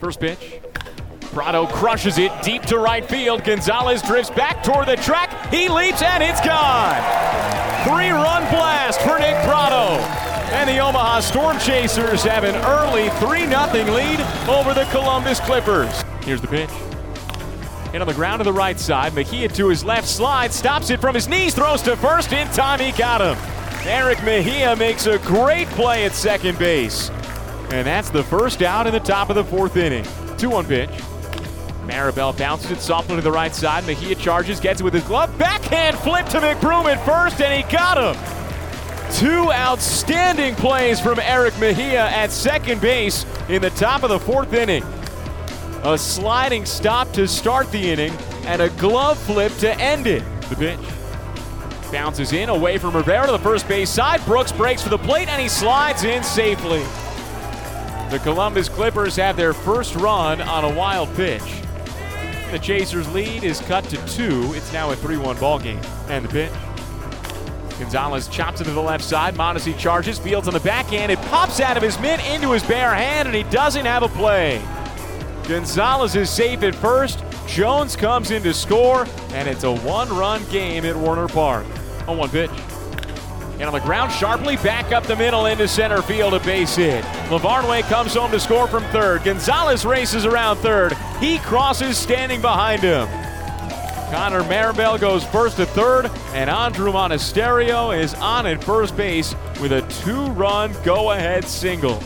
First pitch. Pratto crushes it deep to right field. Gonzalez drifts back toward the track. He leaps and it's gone. Three run blast for Nick Pratto. And the Omaha Storm Chasers have an early 3 0 lead over the Columbus Clippers. Here's the pitch. Hit on the ground to the right side. Mejia to his left slide, stops it from his knees, throws to first. In time, he got him. Erick Mejia makes a great play at second base. And that's the first out in the top of the fourth inning. 2 1 pitch. Marabell bounces it softly to the right side. Mejia charges, gets it with his glove. Backhand flip to McBroom at first, and he got him. Two outstanding plays from Erick Mejia at second base in the top of the fourth inning. A sliding stop to start the inning, and a glove flip to end it. The pitch. Bounces in away from Rivera to the first base side. Brooks breaks for the plate, and he slides in safely. The Columbus Clippers have their first run on a wild pitch. The Chasers' lead is cut to two. It's now a 3 1 ball game. And the pitch. Gonzalez chops it to the left side. Mondesi charges, fields on the backhand. It pops out of his mitt into his bare hand, and he doesn't have a play. Gonzalez is safe at first. Jones comes in to score, and it's a one run game at Werner Park. On one pitch. And on the ground sharply, back up the middle into center field, a base hit. LaVarnway comes home to score from third. Gonzalez races around third. He crosses standing behind him. Connor Marabell goes first to third, and Andrew Monasterio is on at first base with a two-run go-ahead single.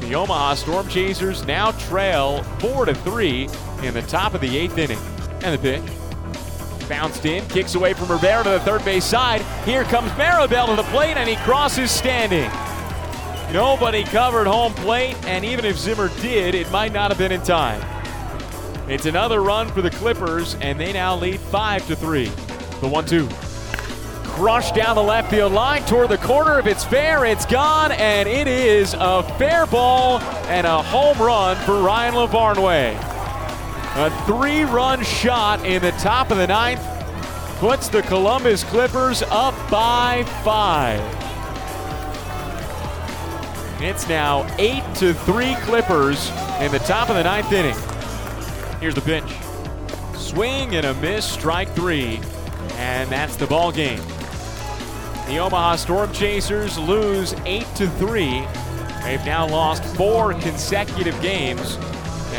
The Omaha Storm Chasers now trail four to three in the top of the eighth inning. And the pitch. Bounced in, kicks away from Rivera to the third base side. Here comes Marabell to the plate, and he crosses standing. Nobody covered home plate, and even if Zimmer did, it might not have been in time. It's another run for the Clippers, and they now lead 5 to 3. The 1 2. Crushed down the left field line toward the corner. If it's fair, it's gone, and it is a fair ball and a home run for Ryan LaVarnway. A three run shot in the top of the ninth puts the Columbus Clippers up by five. It's now 8 to 3 Clippers in the top of the ninth inning. Here's the pitch. Swing and a miss, strike three, and that's the ball game. The Omaha Storm Chasers lose 8 to 3. They've now lost four consecutive games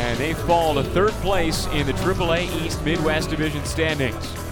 and they fall to third place in the AAA East Midwest Division standings.